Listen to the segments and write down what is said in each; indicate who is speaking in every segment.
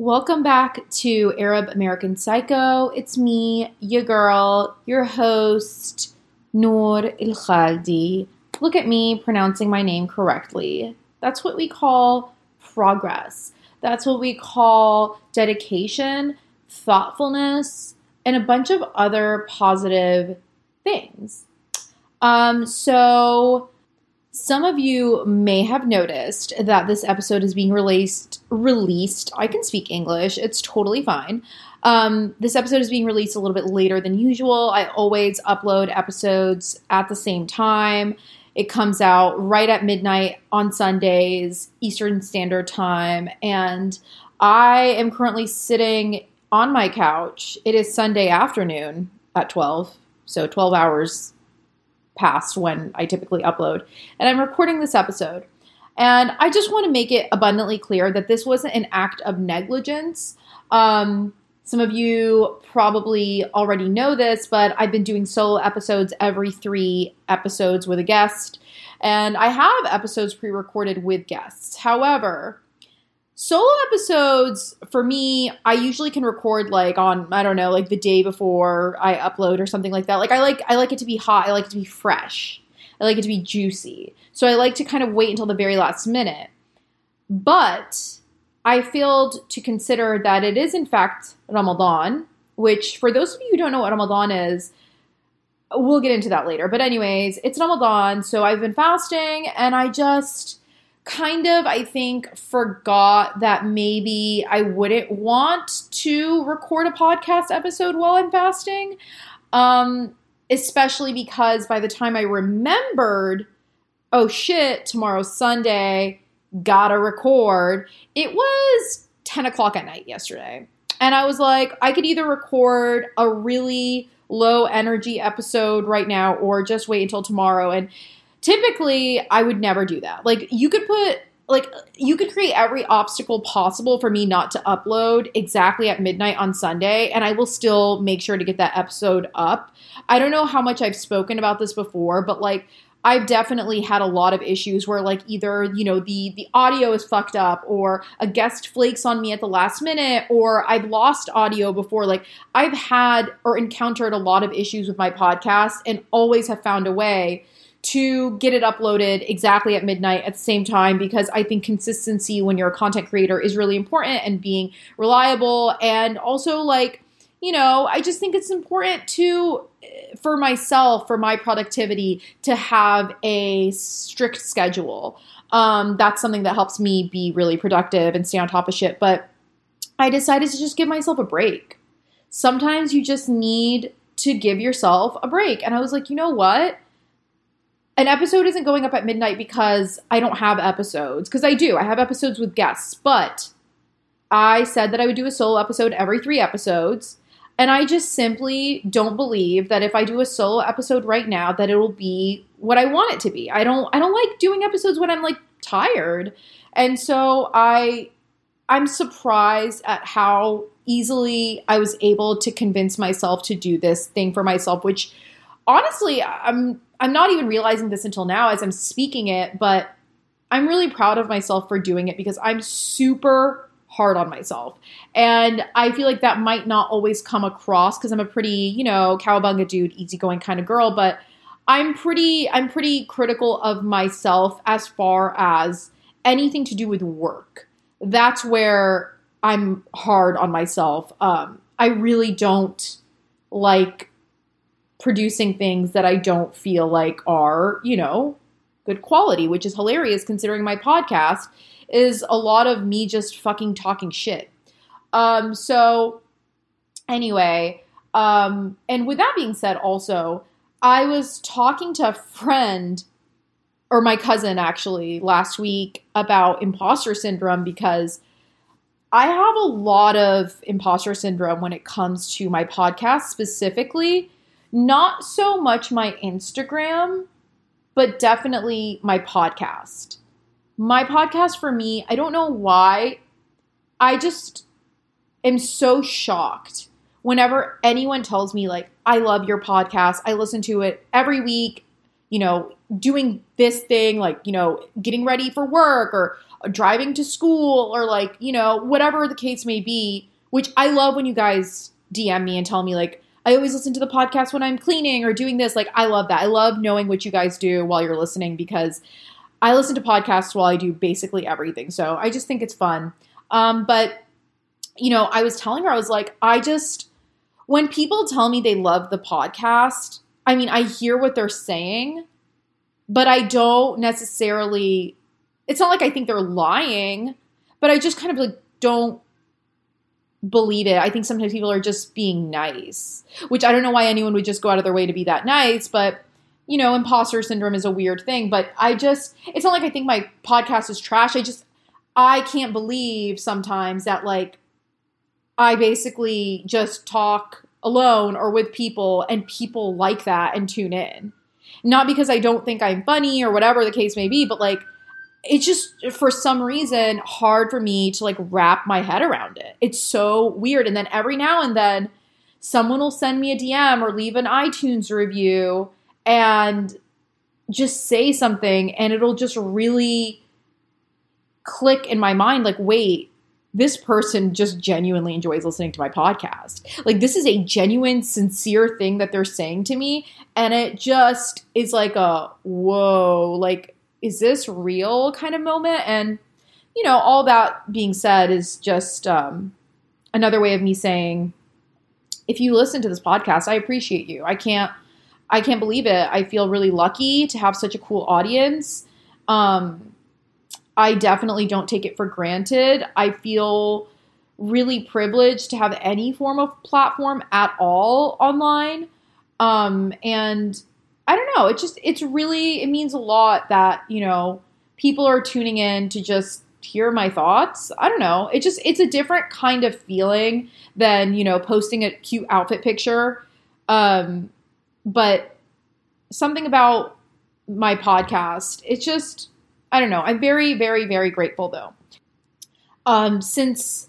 Speaker 1: Welcome back to Arab American Psycho. It's me, your girl, your host, Noor El Khaldi. Look at me pronouncing my name correctly. That's what we call progress. That's what we call dedication, thoughtfulness, and a bunch of other positive things. Um, so some of you may have noticed that this episode is being released. Released. I can speak English. It's totally fine. Um, this episode is being released a little bit later than usual. I always upload episodes at the same time. It comes out right at midnight on Sundays, Eastern Standard Time, and I am currently sitting on my couch. It is Sunday afternoon at 12, so 12 hours past when I typically upload. And I'm recording this episode. And I just want to make it abundantly clear that this wasn't an act of negligence. Um, some of you probably already know this, but I've been doing solo episodes every three episodes with a guest. And I have episodes pre recorded with guests. However, solo episodes for me i usually can record like on i don't know like the day before i upload or something like that. Like i like i like it to be hot. I like it to be fresh. I like it to be juicy. So i like to kind of wait until the very last minute. But i failed to consider that it is in fact ramadan which for those of you who don't know what ramadan is we'll get into that later. But anyways it's ramadan so i've been fasting and i just kind of, I think, forgot that maybe I wouldn't want to record a podcast episode while I'm fasting. Um, especially because by the time I remembered, oh shit, tomorrow's Sunday, gotta record, it was 10 o'clock at night yesterday. And I was like, I could either record a really low energy episode right now or just wait until tomorrow. And typically I would never do that. Like you could put like you could create every obstacle possible for me not to upload exactly at midnight on Sunday and I will still make sure to get that episode up. I don't know how much I've spoken about this before, but like I've definitely had a lot of issues where like either, you know, the the audio is fucked up or a guest flakes on me at the last minute or I've lost audio before like I've had or encountered a lot of issues with my podcast and always have found a way to get it uploaded exactly at midnight at the same time because I think consistency when you're a content creator is really important and being reliable and also like you know, I just think it's important to, for myself, for my productivity, to have a strict schedule. Um, that's something that helps me be really productive and stay on top of shit. But I decided to just give myself a break. Sometimes you just need to give yourself a break. And I was like, you know what? An episode isn't going up at midnight because I don't have episodes. Because I do, I have episodes with guests, but I said that I would do a solo episode every three episodes. And I just simply don't believe that if I do a solo episode right now, that it will be what I want it to be. I don't I don't like doing episodes when I'm like tired. And so I I'm surprised at how easily I was able to convince myself to do this thing for myself, which honestly, I'm I'm not even realizing this until now as I'm speaking it, but I'm really proud of myself for doing it because I'm super hard on myself. And I feel like that might not always come across because I'm a pretty, you know, cowabunga dude, easygoing kind of girl, but I'm pretty I'm pretty critical of myself as far as anything to do with work. That's where I'm hard on myself. Um, I really don't like producing things that I don't feel like are, you know, good quality, which is hilarious considering my podcast is a lot of me just fucking talking shit. Um, so anyway, um, and with that being said, also, I was talking to a friend or my cousin actually last week about imposter syndrome because I have a lot of imposter syndrome when it comes to my podcast specifically not so much my Instagram, but definitely my podcast. My podcast for me, I don't know why, I just am so shocked whenever anyone tells me, like, I love your podcast. I listen to it every week, you know, doing this thing, like, you know, getting ready for work or driving to school or like, you know, whatever the case may be, which I love when you guys DM me and tell me like I always listen to the podcast when I'm cleaning or doing this. Like I love that. I love knowing what you guys do while you're listening because I listen to podcasts while I do basically everything. So I just think it's fun. Um, but you know, I was telling her I was like, I just when people tell me they love the podcast, I mean, I hear what they're saying, but I don't necessarily it's not like I think they're lying, but I just kind of like don't believe it. I think sometimes people are just being nice, which I don't know why anyone would just go out of their way to be that nice, but you know, imposter syndrome is a weird thing, but I just it's not like I think my podcast is trash. I just I can't believe sometimes that like I basically just talk alone or with people and people like that and tune in. Not because I don't think I'm funny or whatever the case may be, but like it's just for some reason hard for me to like wrap my head around it. It's so weird. And then every now and then someone will send me a DM or leave an iTunes review and just say something and it'll just really click in my mind like wait this person just genuinely enjoys listening to my podcast. Like, this is a genuine, sincere thing that they're saying to me. And it just is like a whoa, like, is this real kind of moment? And, you know, all that being said is just um, another way of me saying, if you listen to this podcast, I appreciate you. I can't, I can't believe it. I feel really lucky to have such a cool audience. Um, I definitely don't take it for granted. I feel really privileged to have any form of platform at all online. Um, and I don't know. It just it's really it means a lot that you know people are tuning in to just hear my thoughts. I don't know. It just it's a different kind of feeling than you know posting a cute outfit picture. Um, but something about my podcast, it's just I don't know. I'm very very very grateful though. Um, since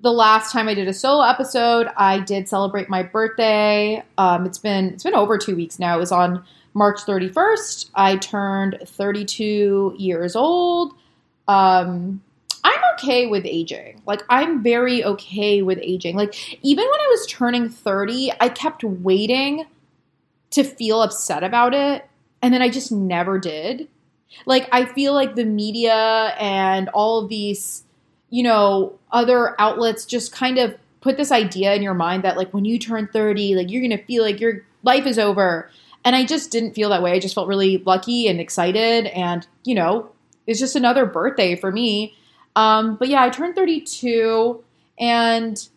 Speaker 1: the last time I did a solo episode, I did celebrate my birthday. Um, it's been it's been over two weeks now. It was on March 31st, I turned 32 years old. Um, I'm okay with aging. Like, I'm very okay with aging. Like, even when I was turning 30, I kept waiting to feel upset about it. And then I just never did. Like, I feel like the media and all of these, you know, other outlets just kind of put this idea in your mind that, like, when you turn 30, like, you're going to feel like your life is over. And I just didn't feel that way. I just felt really lucky and excited. And, you know, it's just another birthday for me. Um, but yeah, I turned 32. And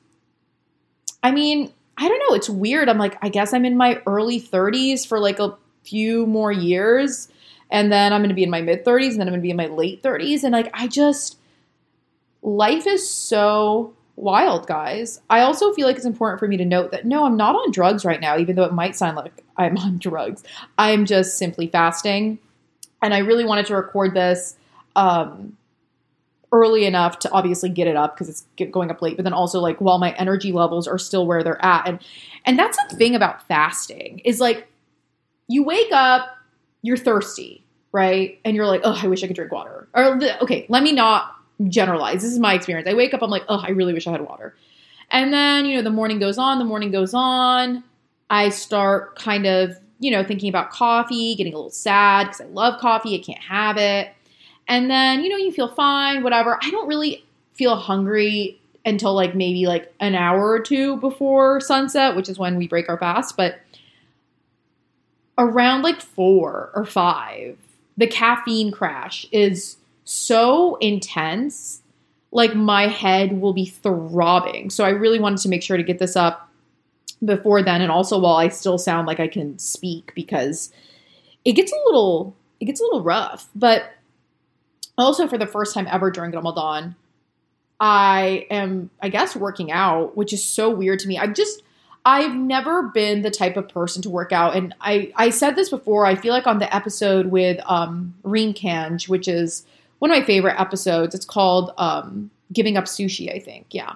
Speaker 1: I mean, I don't know. It's weird. I'm like, I guess I'm in my early 30s for like a few more years. And then I'm going to be in my mid 30s. And then I'm going to be in my late 30s. And like, I just, life is so wild, guys. I also feel like it's important for me to note that no, I'm not on drugs right now, even though it might sound like I'm on drugs. I'm just simply fasting. And I really wanted to record this um, early enough to obviously get it up because it's going up late, but then also like while my energy levels are still where they're at. And and that's the thing about fasting is like you wake up, you're thirsty, right? And you're like, oh, I wish I could drink water. Or okay, let me not generalize. This is my experience. I wake up, I'm like, oh, I really wish I had water. And then, you know, the morning goes on, the morning goes on. I start kind of, you know, thinking about coffee, getting a little sad because I love coffee, I can't have it. And then, you know, you feel fine, whatever. I don't really feel hungry until like maybe like an hour or two before sunset, which is when we break our fast. But around like four or five, the caffeine crash is so intense, like my head will be throbbing. So I really wanted to make sure to get this up before then and also while I still sound like I can speak because it gets a little it gets a little rough. But also for the first time ever during Ramadan, I am I guess working out, which is so weird to me. I've just I've never been the type of person to work out and I I said this before. I feel like on the episode with um Reem Kanj, which is one of my favorite episodes. It's called um, "Giving Up Sushi," I think. Yeah,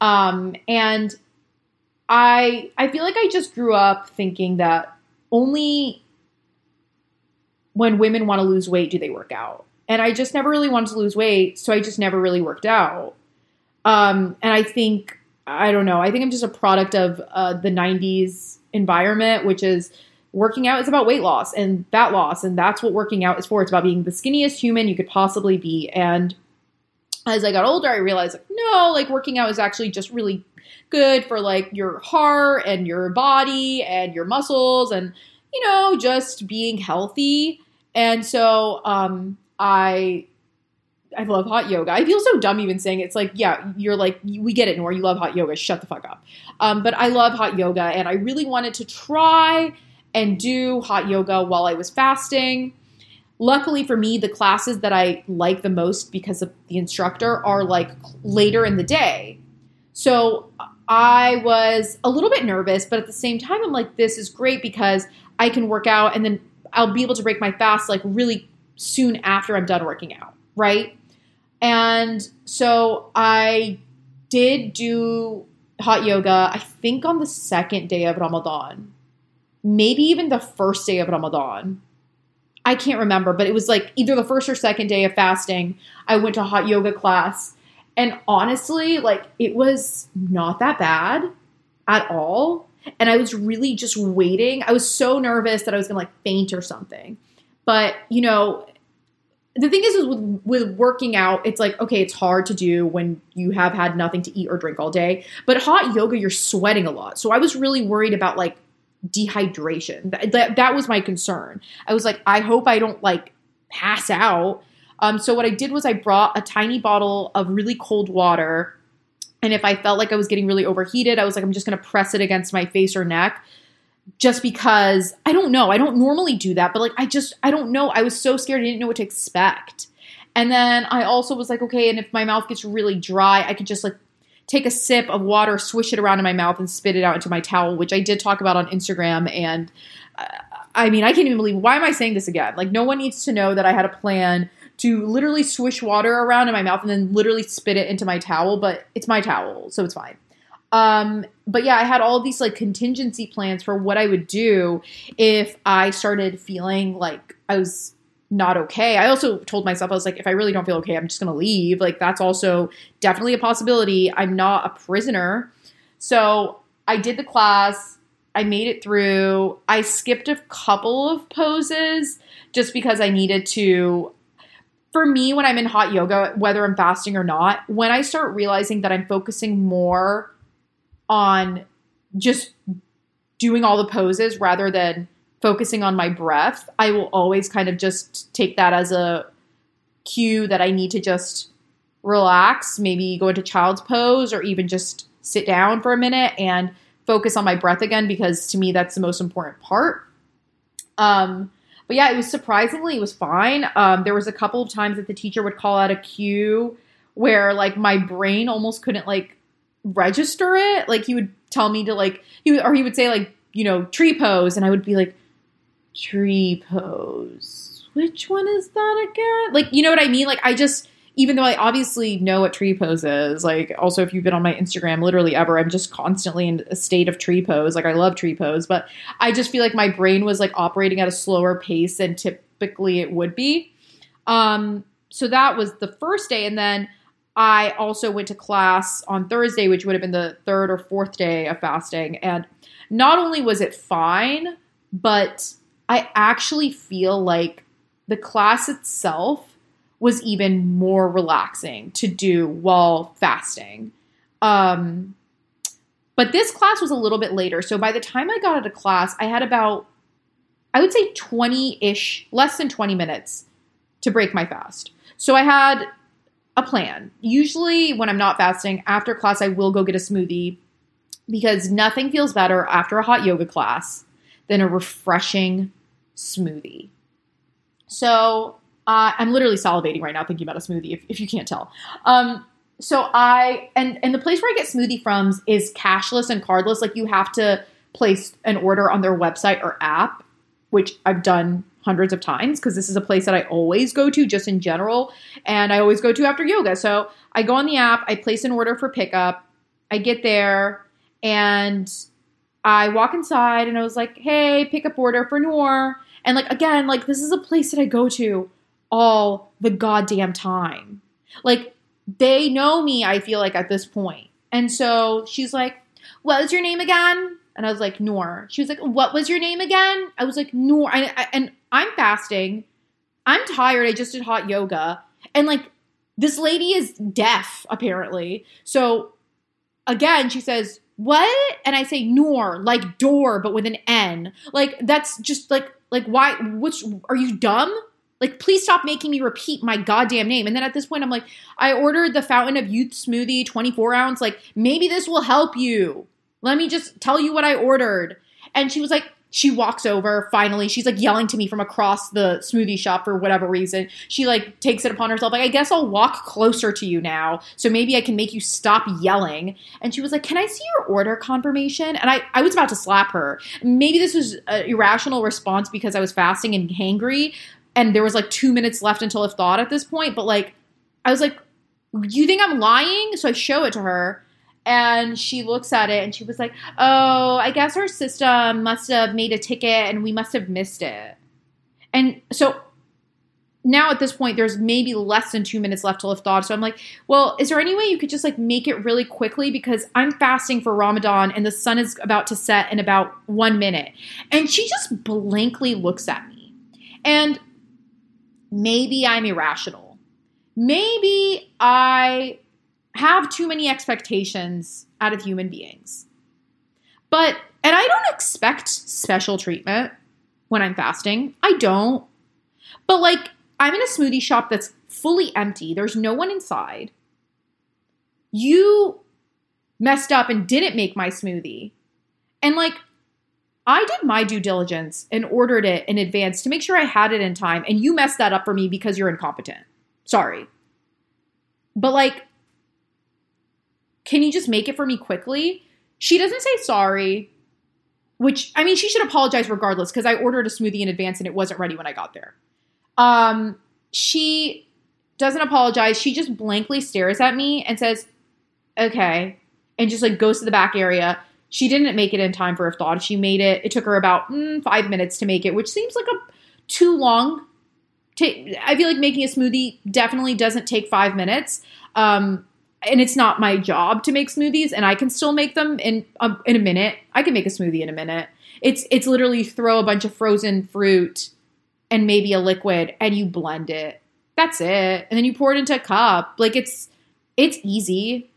Speaker 1: um, and I I feel like I just grew up thinking that only when women want to lose weight do they work out. and I just never really wanted to lose weight, so I just never really worked out. Um, and I think I don't know. I think I'm just a product of uh, the '90s environment, which is working out is about weight loss and fat loss, and that's what working out is for. It's about being the skinniest human you could possibly be. And as I got older, I realized like no, like working out is actually just really good for like your heart and your body and your muscles and you know just being healthy. And so um, I I love hot yoga. I feel so dumb even saying it. it's like, yeah, you're like, we get it, Noor. You love hot yoga. Shut the fuck up. Um, but I love hot yoga, and I really wanted to try and do hot yoga while I was fasting. Luckily for me, the classes that I like the most because of the instructor are like later in the day. So I was a little bit nervous, but at the same time, I'm like, this is great because I can work out and then I'll be able to break my fast like really soon after I'm done working out, right? And so I did do hot yoga, I think on the second day of Ramadan, maybe even the first day of Ramadan. I can't remember, but it was like either the first or second day of fasting. I went to hot yoga class. And honestly, like it was not that bad at all. And I was really just waiting. I was so nervous that I was gonna like faint or something. But, you know, the thing is, is with, with working out, it's like, okay, it's hard to do when you have had nothing to eat or drink all day. But hot yoga, you're sweating a lot. So I was really worried about like dehydration. That, that, that was my concern. I was like, I hope I don't like pass out. Um, so what I did was I brought a tiny bottle of really cold water. And if I felt like I was getting really overheated, I was like, I'm just going to press it against my face or neck just because I don't know. I don't normally do that, but like I just I don't know. I was so scared I didn't know what to expect. And then I also was like, okay, and if my mouth gets really dry, I could just like take a sip of water, swish it around in my mouth, and spit it out into my towel, which I did talk about on Instagram. And uh, I mean, I can't even believe why am I saying this again? Like, no one needs to know that I had a plan to literally swish water around in my mouth and then literally spit it into my towel, but it's my towel, so it's fine. Um, but yeah, I had all these like contingency plans for what I would do if I started feeling like I was not okay. I also told myself, I was like, if I really don't feel okay, I'm just to leave. Like, that's also definitely a possibility. I'm not a prisoner. So I did the class. I made it through. I skipped a couple of poses just because I needed to. For me, when I'm in hot yoga, whether I'm fasting or not, when I start realizing that I'm focusing more on just doing all the poses rather than focusing on my breath, I will always kind of just take that as a cue that I need to just relax, maybe go into child's pose or even just sit down for a minute and focus on my breath again because to me that's the most important part. Um, but yeah, it was surprisingly it was fine. Um, there was a couple of times that the teacher would call out a cue where like my brain almost couldn't like register it. Like he would tell me to like he would, or he would say like you know tree pose, and I would be like tree pose. Which one is that again? Like you know what I mean? Like I just even though I obviously know what tree pose is, like also if you've been on my Instagram literally ever, I'm just constantly in a state of tree pose. Like I love tree pose, but I just feel like my brain was like operating at a slower pace than typically it would be. Um, so that was the first day, and then I also went to class on Thursday, which would have been the third or fourth day of fasting. And not only was it fine, but I actually feel like the class itself was even more relaxing to do while fasting. Um, but this class was a little bit later. So by the time I got out of class, I had about, I would say 20 ish, less than 20 minutes to break my fast. So I had a plan. Usually, when I'm not fasting, after class, I will go get a smoothie because nothing feels better after a hot yoga class than a refreshing smoothie. So, uh, I'm literally salivating right now thinking about a smoothie, if, if you can't tell. Um, so I and and the place where I get smoothie from is cashless and cardless. Like you have to place an order on their website or app, which I've done hundreds of times because this is a place that I always go to just in general and I always go to after yoga. So I go on the app, I place an order for pickup, I get there and I walk inside and I was like, "Hey, pickup order for Noor." And like again, like this is a place that I go to all the goddamn time. Like, they know me, I feel like, at this point. And so she's like, What was your name again? And I was like, Noor. She was like, What was your name again? I was like, Noor. I, I, and I'm fasting. I'm tired. I just did hot yoga. And like, this lady is deaf, apparently. So again, she says, What? And I say, Noor, like door, but with an N. Like, that's just like, like, why? Which, are you dumb? Like, please stop making me repeat my goddamn name. And then at this point, I'm like, I ordered the Fountain of Youth smoothie, 24 ounce. Like, maybe this will help you. Let me just tell you what I ordered. And she was like, she walks over finally she's like yelling to me from across the smoothie shop for whatever reason she like takes it upon herself like i guess i'll walk closer to you now so maybe i can make you stop yelling and she was like can i see your order confirmation and i, I was about to slap her maybe this was an irrational response because i was fasting and hangry and there was like two minutes left until iftar at this point but like i was like you think i'm lying so i show it to her and she looks at it and she was like, "Oh, I guess our system must have made a ticket and we must have missed it." And so now at this point there's maybe less than 2 minutes left till iftar. So I'm like, "Well, is there any way you could just like make it really quickly because I'm fasting for Ramadan and the sun is about to set in about 1 minute." And she just blankly looks at me. And maybe I'm irrational. Maybe I have too many expectations out of human beings. But, and I don't expect special treatment when I'm fasting. I don't. But, like, I'm in a smoothie shop that's fully empty, there's no one inside. You messed up and didn't make my smoothie. And, like, I did my due diligence and ordered it in advance to make sure I had it in time, and you messed that up for me because you're incompetent. Sorry. But, like, can you just make it for me quickly? She doesn't say sorry, which I mean, she should apologize regardless because I ordered a smoothie in advance and it wasn't ready when I got there. Um, she doesn't apologize. She just blankly stares at me and says, okay, and just like goes to the back area. She didn't make it in time for iftar. She made it. It took her about mm, five minutes to make it, which seems like a too long. I feel like making a smoothie definitely doesn't take five minutes. Um, and it's not my job to make smoothies and I can still make them in a, in a minute. I can make a smoothie in a minute. It's it's literally throw a bunch of frozen fruit and maybe a liquid and you blend it. That's it. And then you pour it into a cup. Like it's it's easy.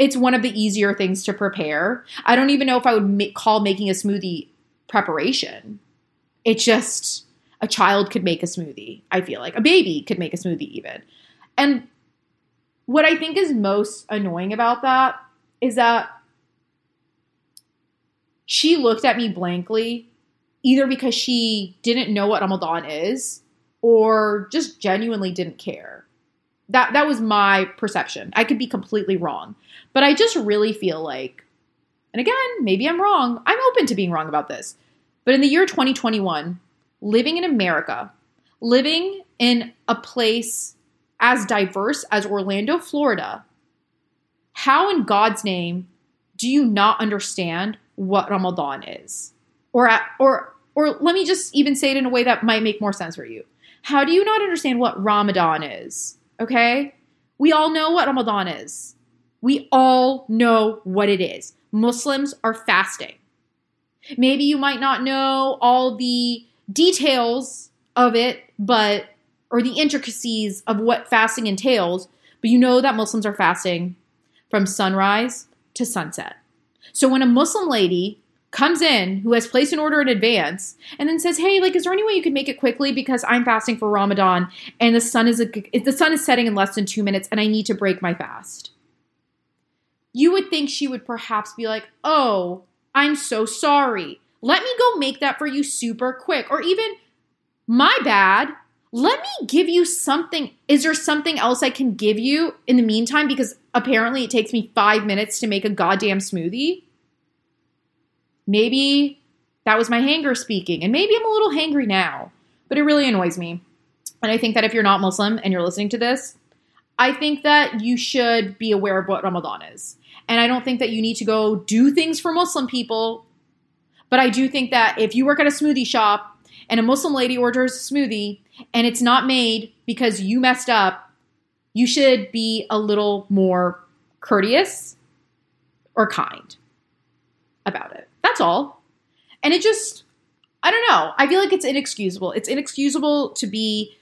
Speaker 1: It's one of the easier things to prepare. I don't even know if I would make, call making a smoothie preparation. It's just a child could make a smoothie. I feel like a baby could make a smoothie even. And what I think is most annoying about that is that she looked at me blankly, either because she didn't know what Ramadan is or just genuinely didn't care. That that was my perception. I could be completely wrong. But I just really feel like and again, maybe I'm wrong. I'm open to being wrong about this. But in the year 2021, living in America, living in a place as diverse as Orlando, Florida, how in God's name do you not understand what Ramadan is? Or or or let me just even say it in a way that might make more sense for you. How do you not understand what Ramadan is? Okay? We all know what Ramadan is. We all know what it is. Muslims are fasting. Maybe you might not know all the details of it, but or the intricacies of what fasting entails, but you know that Muslims are fasting from sunrise to sunset. So when a Muslim lady comes in who has placed an order in advance and then says, "Hey, like is there any way you could make it quickly because I'm fasting for Ramadan and the sun is a, the sun is setting in less than 2 minutes and I need to break my fast." You would think she would perhaps be like, "Oh, I'm so sorry. Let me go make that for you super quick." Or even, "My bad let me give you something. Is there something else I can give you in the meantime? Because apparently it takes me five minutes to make a goddamn smoothie. Maybe that was my hanger speaking, and maybe I'm a little hangry now, but it really annoys me. And I think that if you're not Muslim and you're listening to this, I think that you should be aware of what Ramadan is. And I don't think that you need to go do things for Muslim people. But I do think that if you work at a smoothie shop and a Muslim lady orders a smoothie and it's not made because you messed up, you should be a little more courteous or kind about it. That's all. And it just, I don't know. I feel like it's inexcusable. It's inexcusable to be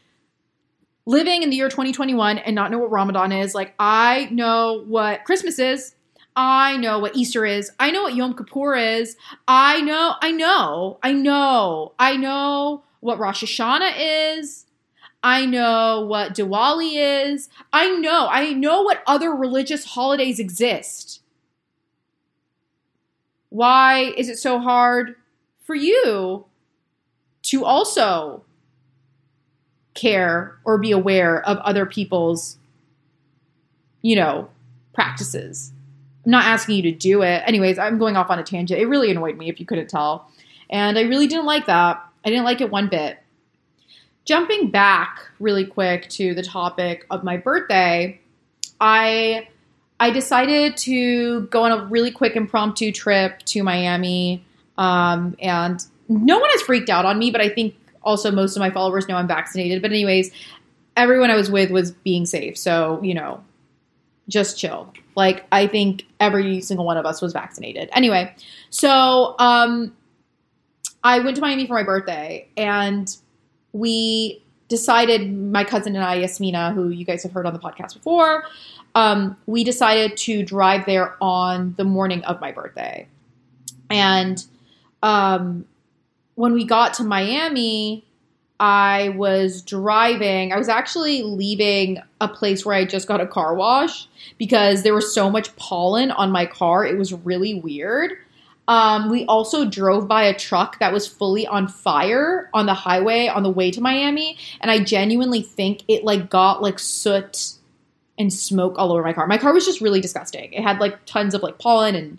Speaker 1: living in the year 2021 and not know what Ramadan is. Like, I know what Christmas is. I know what Easter is. I know what Yom Kippur is. I know, I know, I know, I know what Rosh Hashanah is. I know what Diwali is. I know, I know what other religious holidays exist. Why is it so hard for you to also care or be aware of other people's, you know, practices? Not asking you to do it. Anyways, I'm going off on a tangent. It really annoyed me if you couldn't tell. And I really didn't like that. I didn't like it one bit. Jumping back really quick to the topic of my birthday, I I decided to go on a really quick impromptu trip to Miami. Um, and no one has freaked out on me, but I think also most of my followers know I'm vaccinated. But, anyways, everyone I was with was being safe. So, you know, just chill. Like, I think every single one of us was vaccinated. Anyway, so um, I went to Miami for my birthday and we decided, my cousin and I, Yasmina, who you guys have heard on the podcast before, um, we decided to drive there on the morning of my birthday. And um, when we got to Miami, I was driving. I was actually leaving a place where I just got a car wash because there was so much pollen on my car. It was really weird. Um, we also drove by a truck that was fully on fire on the highway on the way to Miami, and I genuinely think it like got like soot and smoke all over my car. My car was just really disgusting. It had like tons of like pollen and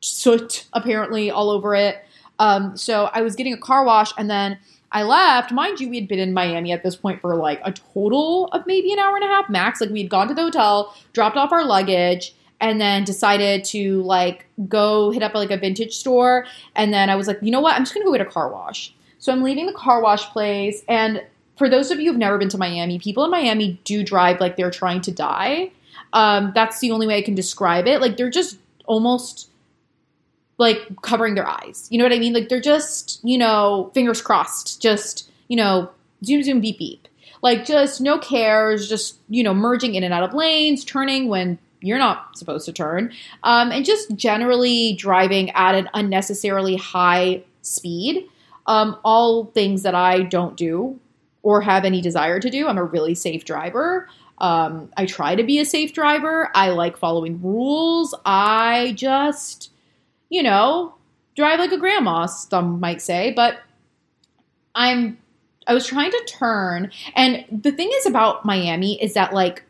Speaker 1: soot apparently all over it. Um, so I was getting a car wash and then I left. Mind you, we had been in Miami at this point for like a total of maybe an hour and a half max. Like we had gone to the hotel, dropped off our luggage, and then decided to like go hit up like a vintage store. And then I was like, you know what? I'm just gonna go get a car wash. So I'm leaving the car wash place and for those of you who've never been to Miami, people in Miami do drive like they're trying to die. Um, that's the only way I can describe it. Like they're just almost like covering their eyes. You know what I mean? Like they're just, you know, fingers crossed, just, you know, zoom, zoom, beep, beep. Like just no cares, just, you know, merging in and out of lanes, turning when you're not supposed to turn, um, and just generally driving at an unnecessarily high speed. Um, all things that I don't do or have any desire to do. I'm a really safe driver. Um, I try to be a safe driver. I like following rules. I just, you know, drive like a grandma, some might say, but I'm I was trying to turn and the thing is about Miami is that like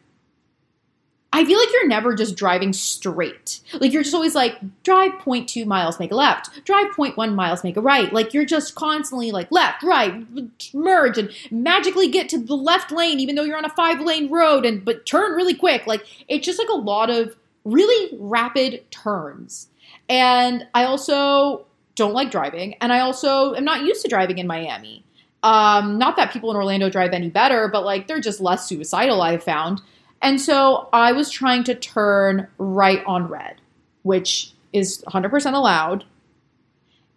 Speaker 1: I feel like you're never just driving straight. Like you're just always like drive 0.2 miles, make a left. Drive 0.1 miles, make a right. Like you're just constantly like left, right, merge and magically get to the left lane even though you're on a 5-lane road and but turn really quick. Like it's just like a lot of really rapid turns. And I also don't like driving and I also am not used to driving in Miami. Um, not that people in Orlando drive any better, but like they're just less suicidal I've found. And so I was trying to turn right on red, which is 100% allowed.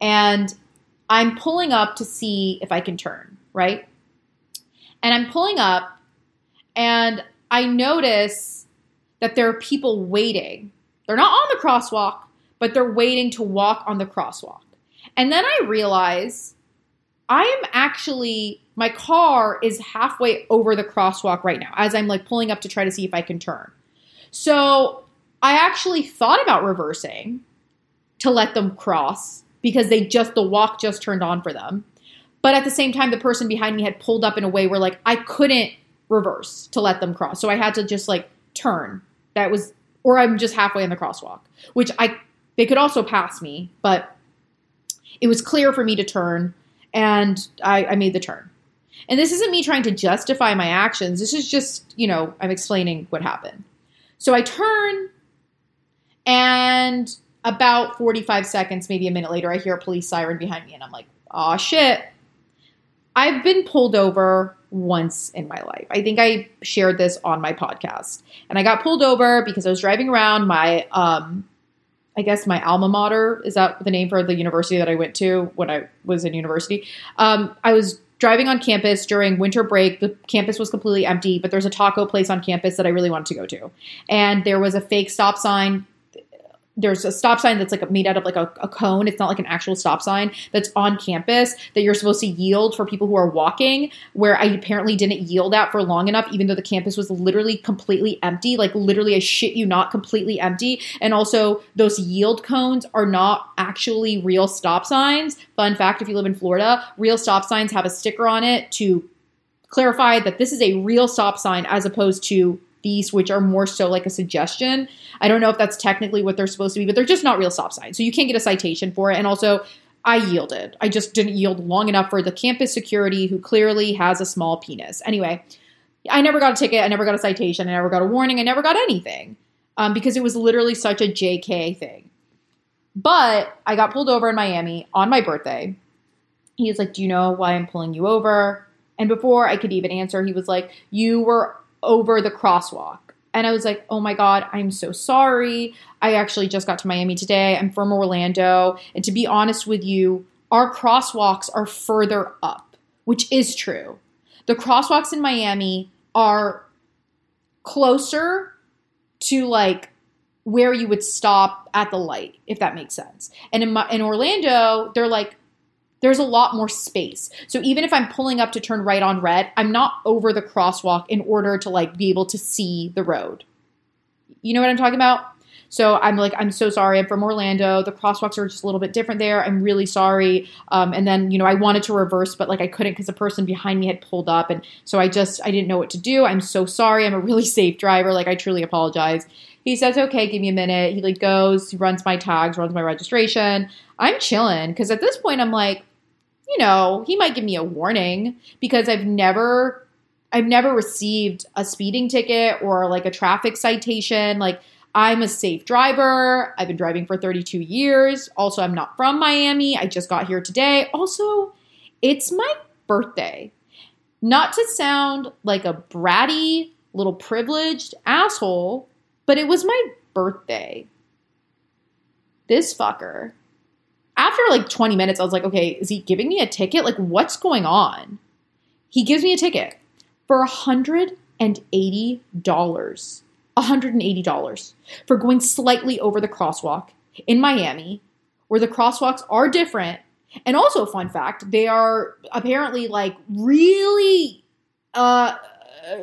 Speaker 1: And I'm pulling up to see if I can turn, right? And I'm pulling up and I notice that there are people waiting. They're not on the crosswalk, but they're waiting to walk on the crosswalk. And then I realize I am actually my car is halfway over the crosswalk right now as I'm like pulling up to try to see if I can turn. So I actually thought about reversing to let them cross because they just, the walk just turned on for them. But at the same time, the person behind me had pulled up in a way where like I couldn't reverse to let them cross. So I had to just like turn. That was, or I'm just halfway in the crosswalk, which I, they could also pass me, but it was clear for me to turn and I, I made the turn. And this isn't me trying to justify my actions. This is just, you know, I'm explaining what happened. So I turn, and about 45 seconds, maybe a minute later, I hear a police siren behind me, and I'm like, oh shit. I've been pulled over once in my life. I think I shared this on my podcast. And I got pulled over because I was driving around my um I guess my alma mater is that the name for the university that I went to when I was in university. Um, I was driving on campus during winter break. The campus was completely empty, but there's a taco place on campus that I really wanted to go to, and there was a fake stop sign there's a stop sign that's like made out of like a, a, cone. It's not like an actual stop sign that's on campus that you're supposed to yield for people who are walking, where I apparently didn't yield at for long enough, even though the campus was literally completely empty. Like literally, I shit you not, completely empty. And also, those yield cones are not actually real stop signs. Fun fact: if you live in Florida, real stop signs have a sticker on it to clarify that this is a real stop sign as opposed to these, which are more so like a suggestion. I don't know if that's technically what they're supposed to be, but they're just not real stop signs. So you can't get a citation for it. And also, I yielded. I just didn't yield long enough for the campus security who clearly has a small penis. Anyway, I never got a ticket. I never got a citation. I never got a warning. I never got anything um, because it was literally such a JK thing. But I got pulled over in Miami on my birthday. He was like, Do you know why I'm pulling you over? And before I could even answer, he was like, You were over the crosswalk. And I was like, oh my God, I'm so sorry. I actually just got to Miami today. I'm from Orlando. And to be honest with you, our crosswalks are further up, which is true. The crosswalks in Miami are closer to like where you would stop at the light, if that makes sense. And in, in Orlando, they're like there's a lot more space. So even if I'm pulling up to turn right on red, I'm not over the crosswalk in order to like be able to see the road. You know what I'm talking about? So I'm like, I'm so sorry. I'm from Orlando. The crosswalks are just a little bit different there. I'm really sorry. Um, and then, you know, I wanted to reverse, but like I couldn't because the person behind me had pulled up. And so I just, I didn't know what to do. I'm so sorry. I'm a really safe driver. Like I truly apologize. He says, okay, give me a minute. He like goes, he runs my tags, runs my registration. I'm chilling because at this point I'm like, you know, he might give me a warning because I've never I've never received a speeding ticket or like a traffic citation. Like I'm a safe driver. I've been driving for 32 years. Also, I'm not from Miami. I just got here today. Also, it's my birthday. Not to sound like a bratty little privileged asshole, but it was my birthday. This fucker after like 20 minutes, I was like, okay, is he giving me a ticket? Like, what's going on? He gives me a ticket for $180. $180 for going slightly over the crosswalk in Miami, where the crosswalks are different. And also, fun fact, they are apparently like really uh,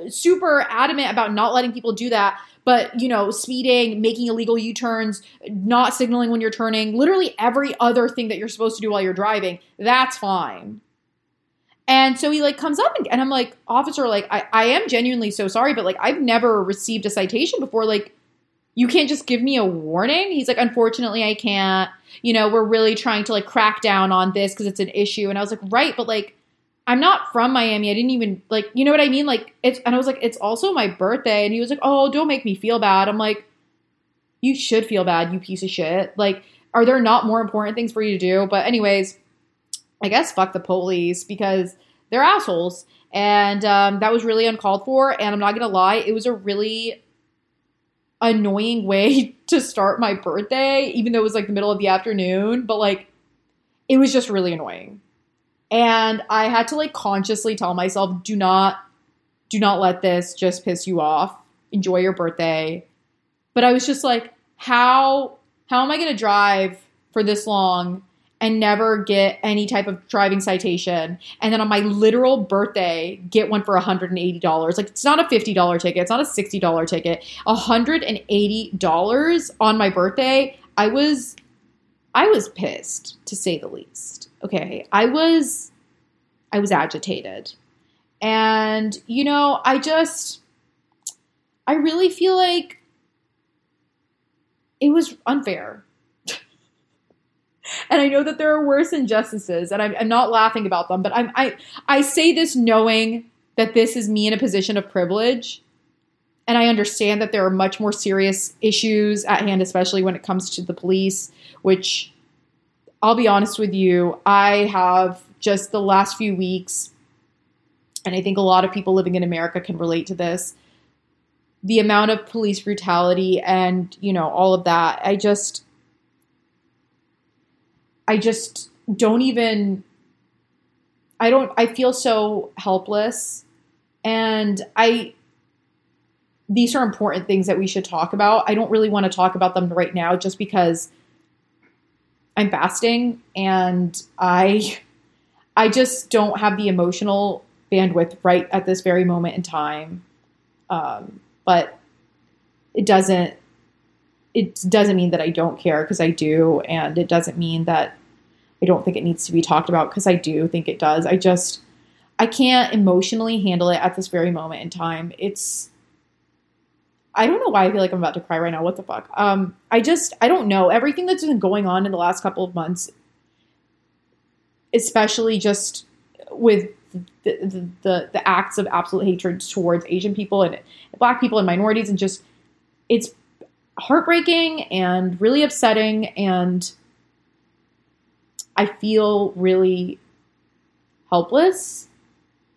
Speaker 1: super adamant about not letting people do that but you know, speeding, making illegal U-turns, not signaling when you're turning, literally every other thing that you're supposed to do while you're driving, that's fine. And so he like comes up and, and I'm like, officer, like I, I am genuinely so sorry, but like I've never received a citation before. Like, you can't just give me a warning. He's like, unfortunately, I can't. You know, we're really trying to like crack down on this because it's an issue. And I was like, right, but like I'm not from Miami. I didn't even like, you know what I mean? Like it's and I was like, it's also my birthday. And he was like, Oh, don't make me feel bad. I'm like, you should feel bad, you piece of shit. Like, are there not more important things for you to do? But anyways, I guess fuck the police because they're assholes. And um, that was really uncalled for. And I'm not gonna lie, it was a really annoying way to start my birthday, even though it was like the middle of the afternoon. But like, it was just really annoying. And I had to like consciously tell myself, do not, do not let this just piss you off. Enjoy your birthday. But I was just like, how, how am I going to drive for this long and never get any type of driving citation. And then on my literal birthday, get one for $180. Like it's not a $50 ticket, it's not a $60 ticket. $180 on my birthday. I was I was pissed to say the least okay, I was I was agitated. And you know, I just I really feel like it was unfair. and I know that there are worse injustices, and I'm, I'm not laughing about them, but I'm, I I say this knowing that this is me in a position of privilege, and I understand that there are much more serious issues at hand, especially when it comes to the police, which I'll be honest with you, I have just the last few weeks and I think a lot of people living in America can relate to this. The amount of police brutality and, you know, all of that. I just I just don't even I don't I feel so helpless and I these are important things that we should talk about. I don't really want to talk about them right now just because I'm fasting and I I just don't have the emotional bandwidth right at this very moment in time. Um, but it doesn't it doesn't mean that I don't care because I do, and it doesn't mean that I don't think it needs to be talked about because I do think it does. I just I can't emotionally handle it at this very moment in time. It's I don't know why I feel like I'm about to cry right now. What the fuck? Um, I just I don't know everything that's been going on in the last couple of months, especially just with the the, the, the acts of absolute hatred towards Asian people and Black people and minorities, and just it's heartbreaking and really upsetting, and I feel really helpless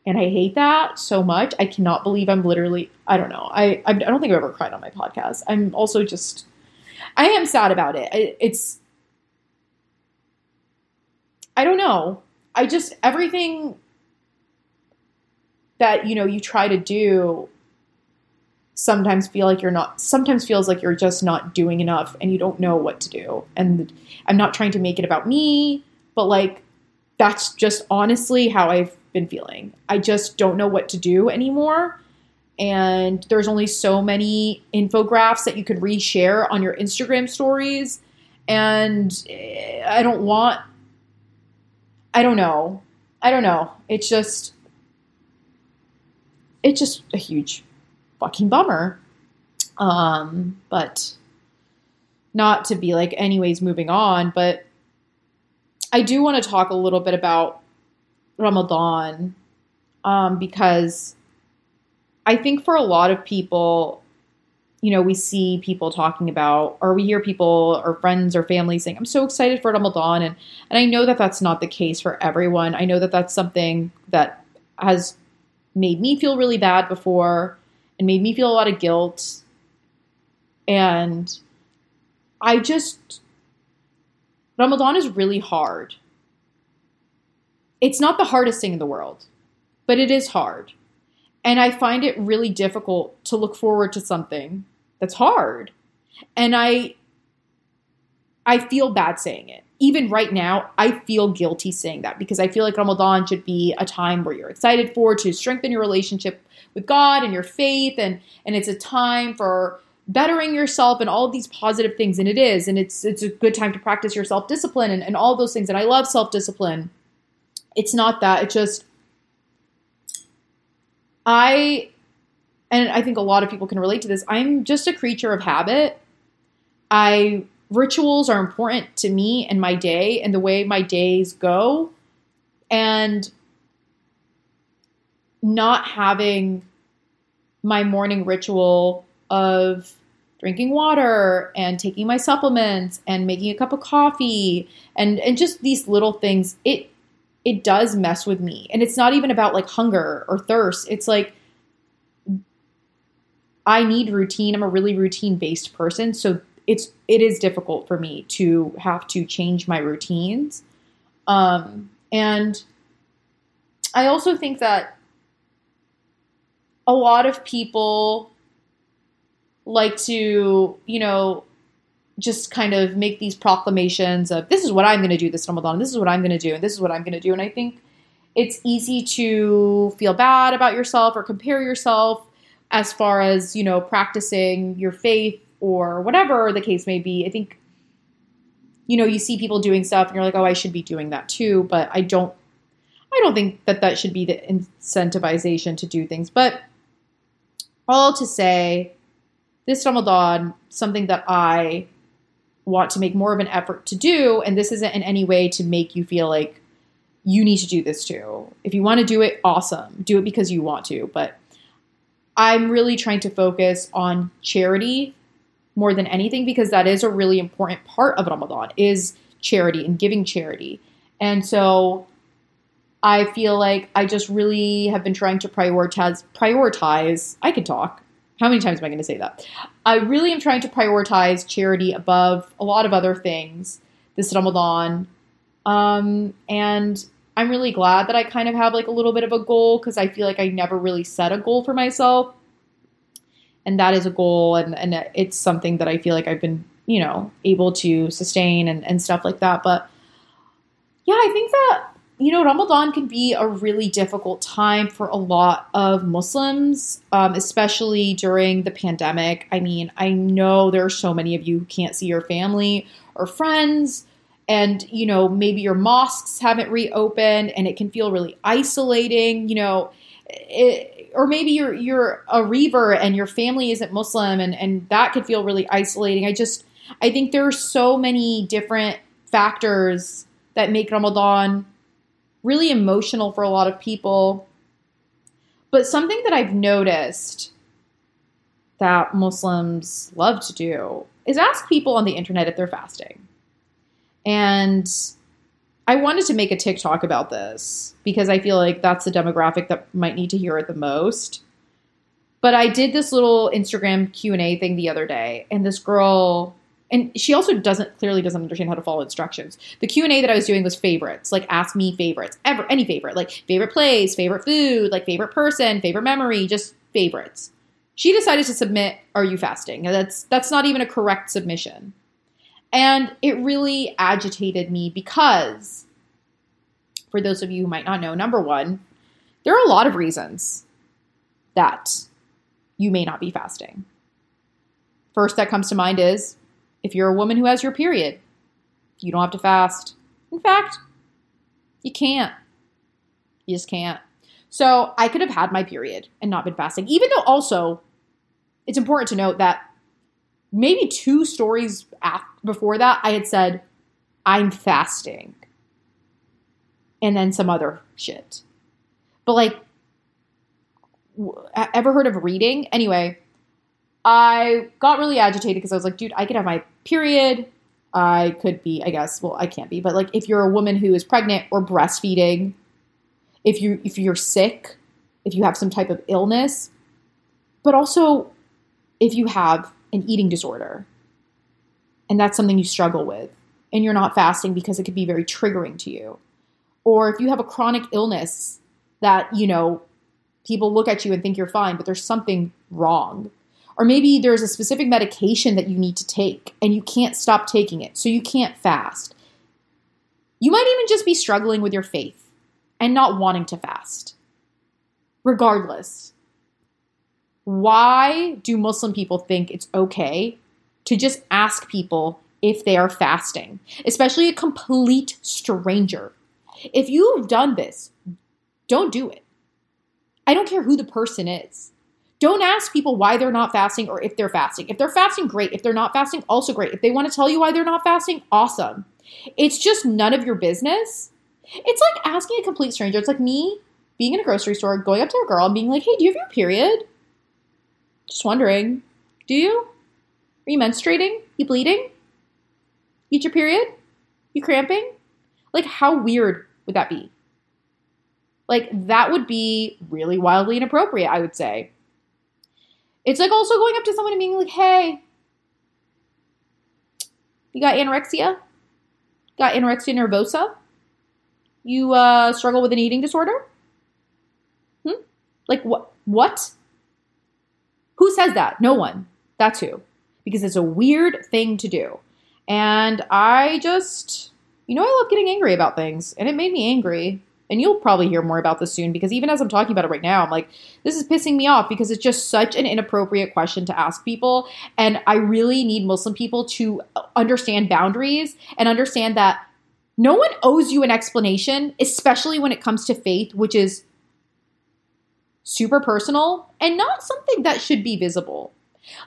Speaker 1: and I hate that so much. I cannot believe I'm literally. I don't know. I I don't think I've ever cried on my podcast. I'm also just. I am sad about it. It's. I don't know. I just everything that you know you try to do sometimes feel like you're not sometimes feels like you're just not doing enough and you don't know what to do and i'm not trying to make it about me but like that's just honestly how i've been feeling. I just don't know what to do anymore. And there's only so many infographics that you could reshare on your Instagram stories. And eh, I don't want, I don't know. I don't know. It's just, it's just a huge fucking bummer. Um, but not to be like, anyways, moving on, but I do want to talk a little bit about Ramadan um, because I think for a lot of people, you know, we see people talking about, or we hear people or friends or family saying, "I'm so excited for Ramadan," and and I know that that's not the case for everyone. I know that that's something that has made me feel really bad before and made me feel a lot of guilt, and I just Ramadan is really hard it's not the hardest thing in the world, but it is hard. And I find it really difficult to look forward to something that's hard. And I I feel bad saying it. Even right now, I feel guilty saying that because I feel like Ramadan should be a time where you're excited for to strengthen your relationship with God and your faith and and it's a time for bettering yourself and all of these positive things and it is and it's it's a good time to practice your self-discipline and, and all those things and I love self-discipline it's not that. It's just I and I think a lot of people can relate to this. I'm just a creature of habit. I rituals are important to me and my day and the way my days go. And not having my morning ritual of drinking water and taking my supplements and making a cup of coffee and and just these little things it it does mess with me. And it's not even about like hunger or thirst. It's like I need routine. I'm a really routine based person, so it's it is difficult for me to have to change my routines. Um and I also think that a lot of people like to, you know, just kind of make these proclamations of this is what I'm going to do this Ramadan, this is what I'm going to do, and this is what I'm going to do. And I think it's easy to feel bad about yourself or compare yourself as far as, you know, practicing your faith or whatever the case may be. I think, you know, you see people doing stuff and you're like, oh, I should be doing that too. But I don't, I don't think that that should be the incentivization to do things. But all to say, this Ramadan, something that I want to make more of an effort to do. And this isn't in any way to make you feel like you need to do this too. If you want to do it, awesome. Do it because you want to. But I'm really trying to focus on charity more than anything because that is a really important part of Ramadan is charity and giving charity. And so I feel like I just really have been trying to prioritize prioritize. I can talk. How many times am I going to say that? I really am trying to prioritize charity above a lot of other things this Ramadan. Um, and I'm really glad that I kind of have like a little bit of a goal because I feel like I never really set a goal for myself. And that is a goal, and, and it's something that I feel like I've been, you know, able to sustain and, and stuff like that. But yeah, I think that you know, Ramadan can be a really difficult time for a lot of Muslims, um, especially during the pandemic. I mean, I know there are so many of you who can't see your family or friends, and, you know, maybe your mosques haven't reopened and it can feel really isolating, you know. It, or maybe you're you're a revert and your family isn't Muslim and, and that could feel really isolating. I just I think there are so many different factors that make Ramadan really emotional for a lot of people. But something that I've noticed that Muslims love to do is ask people on the internet if they're fasting. And I wanted to make a TikTok about this because I feel like that's the demographic that might need to hear it the most. But I did this little Instagram Q&A thing the other day and this girl and she also doesn't clearly doesn't understand how to follow instructions. The Q and A that I was doing was favorites, like ask me favorites, ever any favorite, like favorite place, favorite food, like favorite person, favorite memory, just favorites. She decided to submit "Are you fasting?" that's that's not even a correct submission, and it really agitated me because, for those of you who might not know, number one, there are a lot of reasons that you may not be fasting. First, that comes to mind is if you're a woman who has your period, you don't have to fast. In fact, you can't. You just can't. So I could have had my period and not been fasting, even though also it's important to note that maybe two stories before that I had said, I'm fasting. And then some other shit. But like, ever heard of reading? Anyway, I got really agitated because I was like, dude, I could have my period. I could be, I guess, well, I can't be, but like if you're a woman who is pregnant or breastfeeding, if you if you're sick, if you have some type of illness, but also if you have an eating disorder and that's something you struggle with and you're not fasting because it could be very triggering to you. Or if you have a chronic illness that, you know, people look at you and think you're fine, but there's something wrong or maybe there's a specific medication that you need to take and you can't stop taking it, so you can't fast. You might even just be struggling with your faith and not wanting to fast. Regardless, why do Muslim people think it's okay to just ask people if they are fasting, especially a complete stranger? If you've done this, don't do it. I don't care who the person is. Don't ask people why they're not fasting or if they're fasting. If they're fasting, great. If they're not fasting, also great. If they want to tell you why they're not fasting, awesome. It's just none of your business. It's like asking a complete stranger. It's like me being in a grocery store, going up to a girl and being like, hey, do you have your period? Just wondering. Do you? Are you menstruating? You bleeding? You your period? You cramping? Like, how weird would that be? Like, that would be really wildly inappropriate, I would say. It's like also going up to someone and being like, hey, you got anorexia? Got anorexia nervosa? You uh, struggle with an eating disorder? Hmm? Like what? What? Who says that? No one. That's who. Because it's a weird thing to do. And I just, you know, I love getting angry about things. And it made me angry and you'll probably hear more about this soon because even as I'm talking about it right now, I'm like, this is pissing me off because it's just such an inappropriate question to ask people. And I really need Muslim people to understand boundaries and understand that no one owes you an explanation, especially when it comes to faith, which is super personal and not something that should be visible.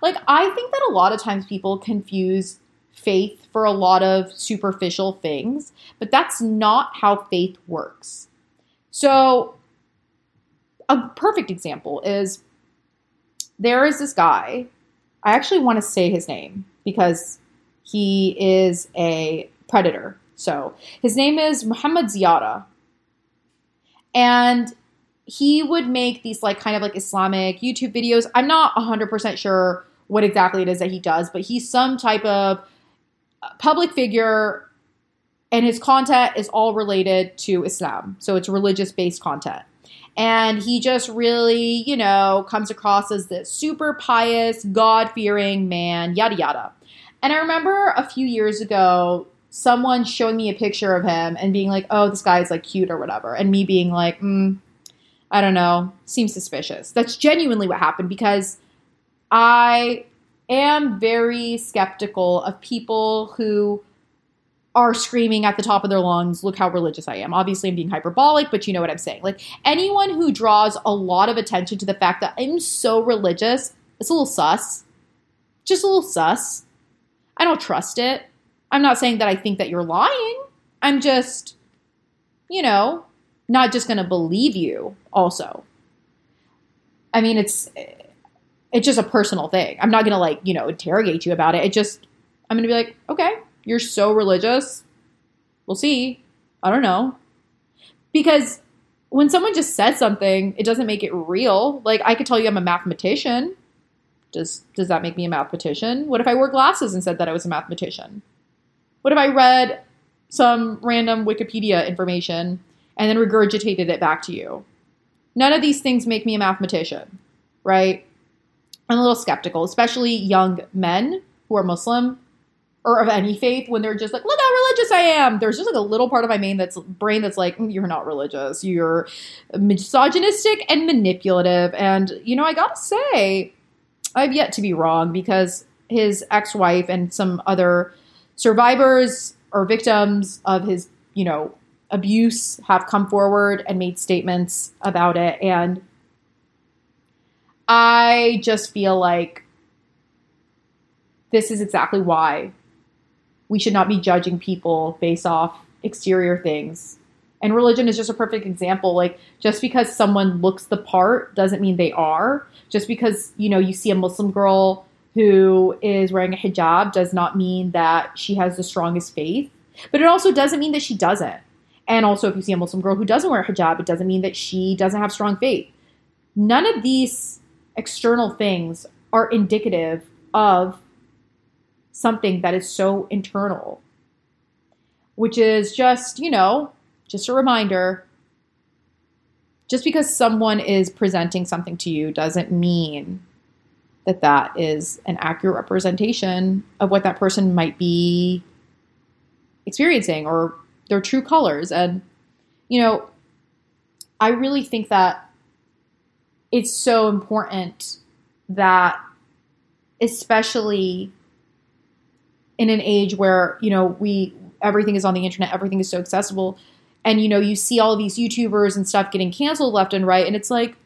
Speaker 1: Like, I think that a lot of times people confuse faith for a lot of superficial things, but that's not how faith works. So, a perfect example is there is this guy. I actually want to say his name because he is a predator. So, his name is Muhammad Zeyara. And he would make these like kind of like Islamic YouTube videos. I'm not 100% sure what exactly it is that he does, but he's some type of public figure and his content is all related to Islam. So it's religious based content. And he just really, you know, comes across as this super pious, God fearing man, yada yada. And I remember a few years ago, someone showing me a picture of him and being like, oh, this guy is like cute or whatever. And me being like, mm, I don't know, seems suspicious. That's genuinely what happened because I am very skeptical of people who are screaming at the top of their lungs, look how religious I am. Obviously, I'm being hyperbolic, but you know what I'm saying. Like anyone who draws a lot of attention to the fact that I'm so religious, it's a little sus. Just a little sus. I don't trust it. I'm not saying that I think that you're lying. I'm just, you know, not just going to believe you also. I mean, it's it's just a personal thing. I'm not going to like, you know, interrogate you about it. It just I'm going to be like, "Okay, you're so religious. We'll see. I don't know." Because when someone just says something, it doesn't make it real. Like I could tell you I'm a mathematician. Does does that make me a mathematician? What if I wore glasses and said that I was a mathematician? What if I read some random Wikipedia information and then regurgitated it back to you? None of these things make me a mathematician, right? I'm a little skeptical, especially young men who are Muslim or of any faith when they're just like, look how religious I am. There's just like a little part of my main that's brain that's like, mm, you're not religious. You're misogynistic and manipulative. And you know, I gotta say, I've yet to be wrong because his ex-wife and some other survivors or victims of his, you know, abuse have come forward and made statements about it and I just feel like this is exactly why we should not be judging people based off exterior things. And religion is just a perfect example. Like, just because someone looks the part doesn't mean they are. Just because, you know, you see a Muslim girl who is wearing a hijab does not mean that she has the strongest faith. But it also doesn't mean that she doesn't. And also, if you see a Muslim girl who doesn't wear a hijab, it doesn't mean that she doesn't have strong faith. None of these external things are indicative of something that is so internal, which is just, you know, just a reminder. Just because someone is presenting something to you doesn't mean that that is an accurate representation of what that person might be experiencing or their true colors. And you know i really think that it's so important that especially in an age where you know we everything is on the internet everything is so accessible. And you know you see all these youtubers and stuff getting canceled left and right and it's like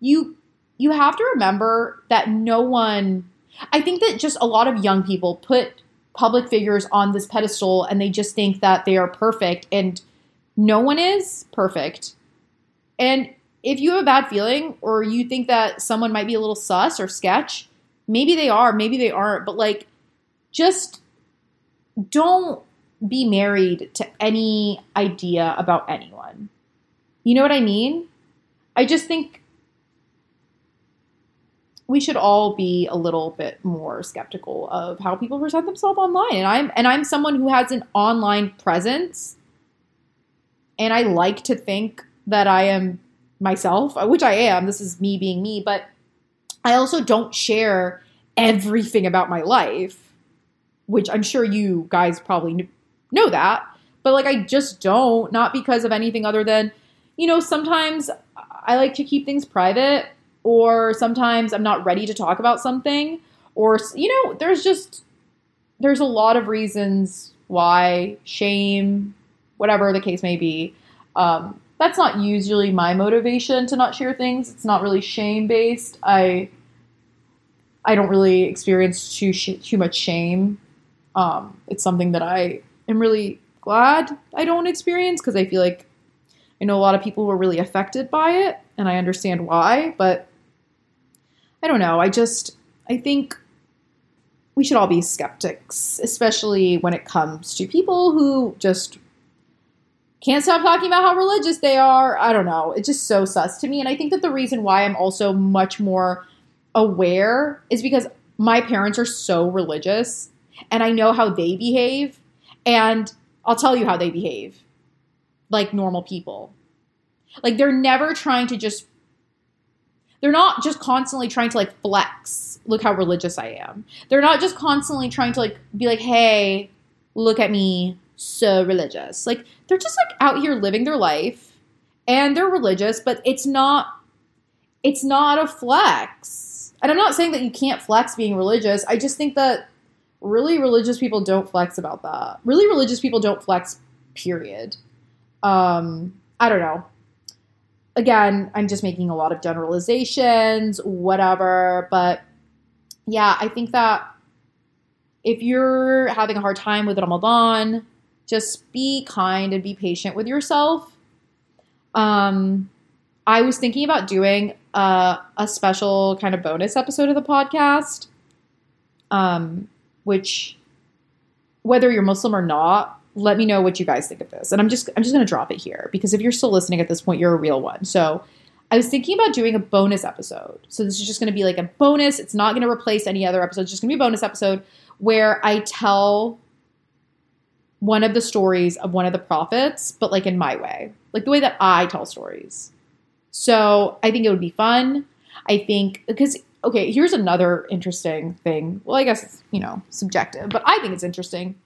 Speaker 1: you you have to remember that no one i think that just a lot of young people put public figures on this pedestal and they just think that they are perfect and no one is perfect. And if you have a bad feeling or you think that someone might be a little sus or sketch, maybe they are, maybe they aren't, but like just don't be married to any idea about anyone. You know what I mean? I just think we should all be a little bit more skeptical of how people present themselves online. And I'm and I'm someone who has an online presence and I like to think that I am myself, which I am. This is me being me, but I also don't share everything about my life, which I'm sure you guys probably know that. But like, I just don't, not because of anything other than, you know, sometimes I like to keep things private, or sometimes I'm not ready to talk about something, or, you know, there's just, there's a lot of reasons why shame, whatever the case may be, um, that's not usually my motivation to not share things. It's not really shame based. I I don't really experience too sh- too much shame. Um, it's something that I am really glad I don't experience because I feel like I know a lot of people who are really affected by it, and I understand why. But I don't know. I just I think we should all be skeptics, especially when it comes to people who just can't stop talking about how religious they are. I don't know. It's just so sus to me. And I think that the reason why I'm also much more aware is because my parents are so religious and I know how they behave. And I'll tell you how they behave like normal people. Like they're never trying to just, they're not just constantly trying to like flex. Look how religious I am. They're not just constantly trying to like be like, hey, look at me so religious. Like they're just like out here living their life and they're religious, but it's not it's not a flex. And I'm not saying that you can't flex being religious. I just think that really religious people don't flex about that. Really religious people don't flex period. Um I don't know. Again, I'm just making a lot of generalizations, whatever, but yeah, I think that if you're having a hard time with Ramadan, just be kind and be patient with yourself. Um, I was thinking about doing a, a special kind of bonus episode of the podcast, um, which, whether you're Muslim or not, let me know what you guys think of this. And I'm just I'm just going to drop it here because if you're still listening at this point, you're a real one. So I was thinking about doing a bonus episode. So this is just going to be like a bonus. It's not going to replace any other episodes. It's just going to be a bonus episode where I tell one of the stories of one of the prophets, but like in my way, like the way that I tell stories. So I think it would be fun. I think because okay, here's another interesting thing. Well, I guess it's, you know, subjective, but I think it's interesting.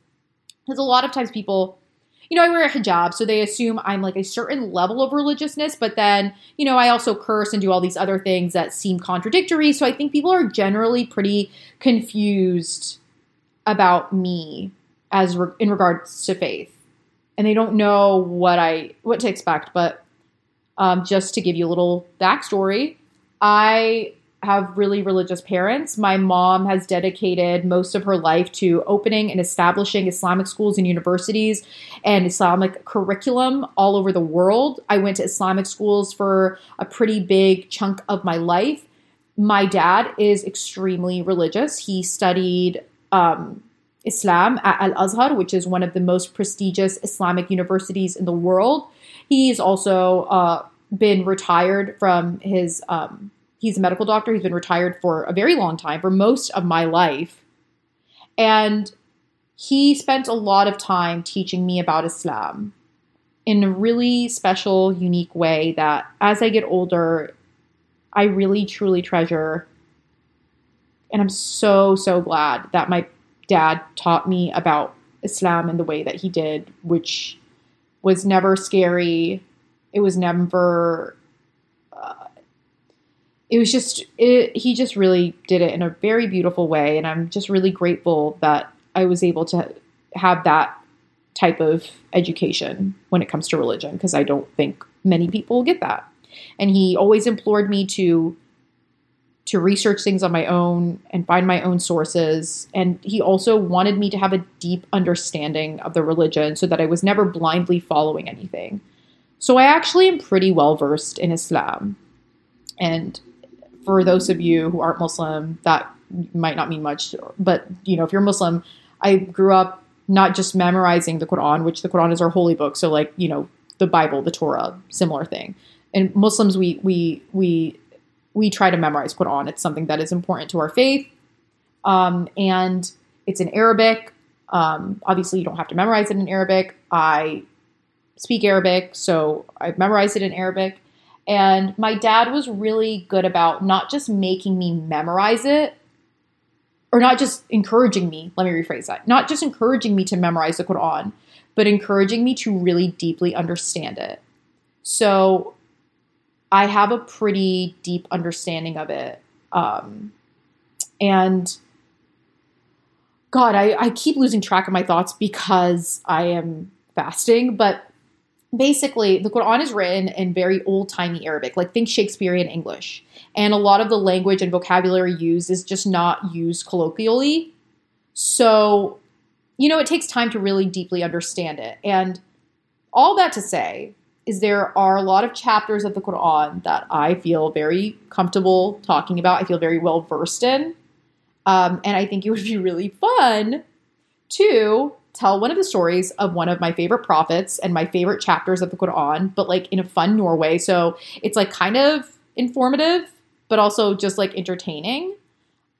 Speaker 1: Because a lot of times people, you know, I wear a hijab, so they assume I'm like a certain level of religiousness, but then, you know, I also curse and do all these other things that seem contradictory. So I think people are generally pretty confused about me as re- in regards to faith, and they don't know what I what to expect. But um, just to give you a little backstory, I have really religious parents. My mom has dedicated most of her life to opening and establishing Islamic schools and universities and Islamic curriculum all over the world. I went to Islamic schools for a pretty big chunk of my life. My dad is extremely religious. He studied um, Islam at Al Azhar, which is one of the most prestigious Islamic universities in the world. He's also uh, been retired from his, um, he's a medical doctor. He's been retired for a very long time, for most of my life. And he spent a lot of time teaching me about Islam in a really special, unique way that as I get older, I really truly treasure. And I'm so, so glad that my dad taught me about Islam in the way that he did, which was never scary. It was never. It was just it, he just really did it in a very beautiful way, and I'm just really grateful that I was able to have that type of education when it comes to religion because I don't think many people get that. And he always implored me to to research things on my own and find my own sources. And he also wanted me to have a deep understanding of the religion so that I was never blindly following anything. So I actually am pretty well versed in Islam. And for those of you who aren't Muslim, that might not mean much. But, you know, if you're Muslim, I grew up not just memorizing the Quran, which the Quran is our holy book. So, like, you know, the Bible, the Torah, similar thing. And Muslims, we we we we try to memorize Quran. It's something that is important to our faith. Um, and it's in Arabic. Um, obviously, you don't have to memorize it in Arabic. I speak Arabic, so I've memorized it in Arabic. And my dad was really good about not just making me memorize it, or not just encouraging me, let me rephrase that, not just encouraging me to memorize the Quran, but encouraging me to really deeply understand it. So I have a pretty deep understanding of it. Um, and God, I, I keep losing track of my thoughts because I am fasting, but basically the Quran is written in very old timey Arabic, like think Shakespearean English. And a lot of the language and vocabulary used is just not used colloquially. So, you know, it takes time to really deeply understand it. And all that to say, is there are a lot of chapters of the Quran that I feel very comfortable talking about. I feel very well versed in. Um, and I think it would be really fun to tell one of the stories of one of my favorite prophets and my favorite chapters of the Quran, but like in a fun Norway. So it's like kind of informative, but also just like entertaining.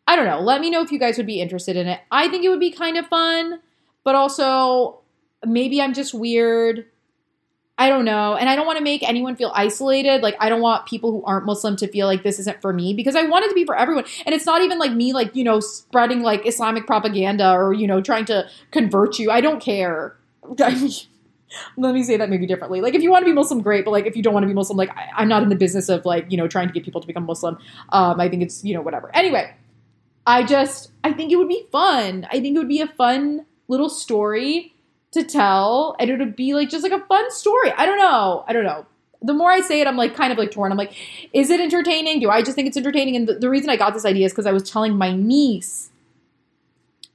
Speaker 1: I don't know. Let me know if you guys would be interested in it. I think it would be kind of fun, but also maybe I'm just weird. I don't know. And I don't want to make anyone feel isolated. Like, I don't want people who aren't Muslim to feel like this isn't for me because I want it to be for everyone. And it's not even like me, like, you know, spreading like Islamic propaganda or, you know, trying to convert you. I don't care. let me say that maybe differently. Like, if you want to be Muslim, great. But like, if you don't want to be Muslim, like, I, am not in the business of like, you know, trying to get people to become Muslim. Um, I think it's, you know, whatever. Anyway, I just, I think it would be fun. I think it would be a fun little story to tell and it would be like just like a fun story. I don't know. I don't know. The more I say it, I'm like kind of like torn. I'm like, is it entertaining? Do I just think it's entertaining? And the, the reason I got this idea is because I was telling my niece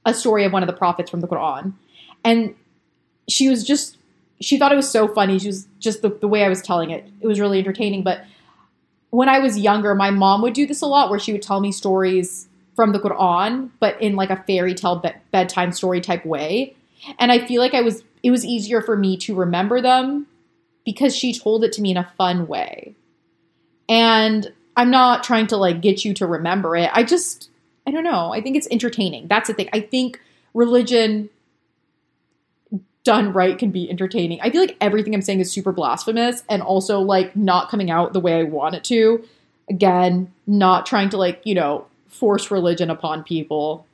Speaker 1: a story of one of the prophets from the Quran. And she was just, she thought it was so funny. She was just the, the way I was telling it. It was really entertaining. But when I was younger, my mom would do this a lot where she would tell me stories from the Quran, but in like a fairy tale be- bedtime story type way. And I feel like I was it was easier for me to remember them because she told it to me in a fun way. And I'm not trying to like get you to remember it. I just I don't know. I think it's entertaining. That's the thing. I think religion done right can be entertaining. I feel like everything I'm saying is super blasphemous and also like not coming out the way I want it to. Again, not trying to like, you know, force religion upon people.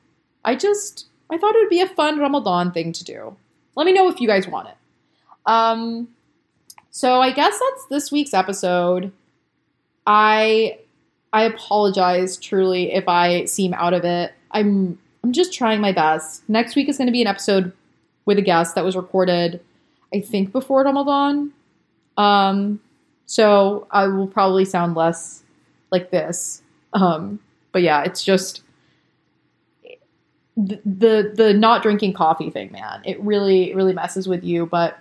Speaker 1: I just I thought it would be a fun Ramadan thing to do. Let me know if you guys want it. Um, so I guess that's this week's episode. I I apologize truly if I seem out of it. I'm I'm just trying my best. Next week is going to be an episode with a guest that was recorded, I think, before Ramadan. Um, so I will probably sound less like this. Um, but yeah, it's just the, the not drinking coffee thing, man. It really really messes with you. But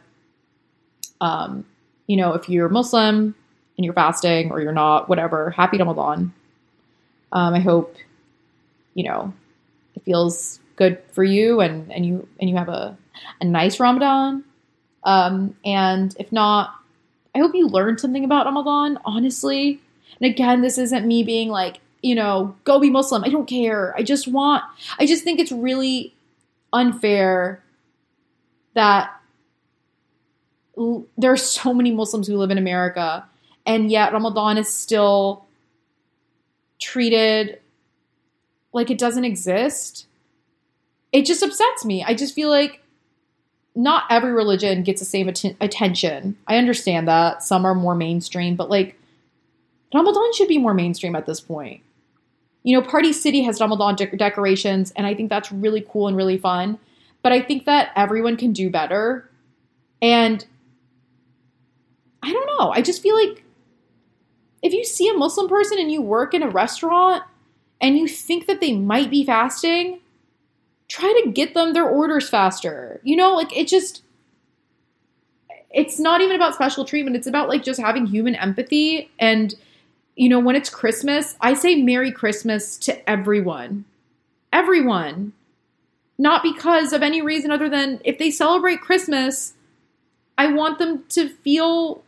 Speaker 1: um, you know, if you're Muslim and you're fasting or you're not, whatever, happy Ramadan. Um, I hope you know it feels good for you and and you and you have a a nice Ramadan. Um, and if not, I hope you learned something about Ramadan, honestly. And again, this isn't me being like, you know, go be Muslim. I don't care. I just want, I just think it's really unfair that l- there are so many Muslims who live in America and yet Ramadan is still treated like it doesn't exist. It just upsets me. I just feel like not every religion gets the same att- attention. I understand that some are more mainstream, but like Ramadan should be more mainstream at this point you know, Party City has Ramadan de- decorations, and I think that's really cool and really fun. But I think that everyone can do better. And I don't know. I just feel like if you see a Muslim person and you work in a restaurant and you think that they might be fasting, try to get them their orders faster. You know, like it just it's not even about special treatment. It's about like just having human empathy and you know, when it's Christmas, I say Merry Christmas to everyone. Everyone. Not because of any reason other than if they celebrate Christmas, I want them to feel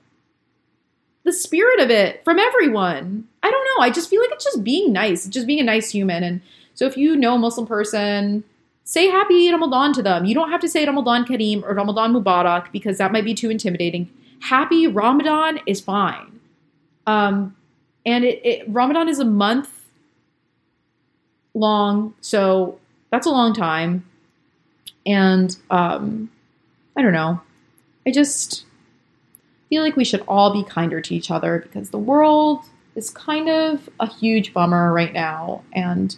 Speaker 1: the spirit of it from everyone. I don't know. I just feel like it's just being nice, just being a nice human. And so if you know a Muslim person, say happy Ramadan to them. You don't have to say Ramadan Kareem or Ramadan Mubarak because that might be too intimidating. Happy Ramadan is fine. Um, and it, it Ramadan is a month long, so that's a long time. And um, I don't know. I just feel like we should all be kinder to each other because the world is kind of a huge bummer right now. And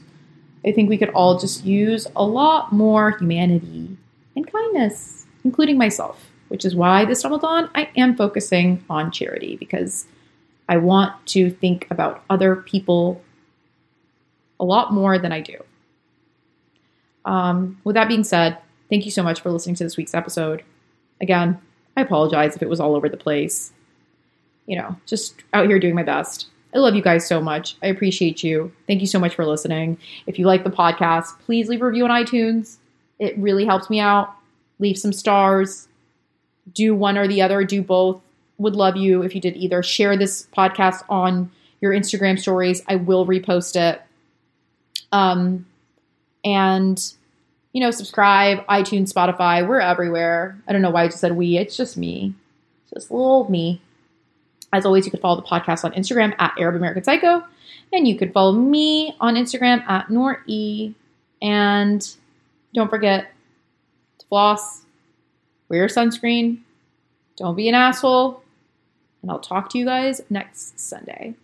Speaker 1: I think we could all just use a lot more humanity and kindness, including myself, which is why this Ramadan I am focusing on charity because I want to think about other people a lot more than I do. Um, with that being said, thank you so much for listening to this week's episode. Again, I apologize if it was all over the place. You know, just out here doing my best. I love you guys so much. I appreciate you. Thank you so much for listening. If you like the podcast, please leave a review on iTunes. It really helps me out. leave some stars, do one or the other, do both. Would love you if you did either. Share this podcast on your Instagram stories. I will repost it. Um, and you know, subscribe, iTunes, Spotify, we're everywhere. I don't know why I just said we, it's just me. It's Just little me. As always, you can follow the podcast on Instagram at Arab American Psycho. And you can follow me on Instagram at Noor E. And don't forget to floss, wear sunscreen, don't be an asshole. And I'll talk to you guys next Sunday.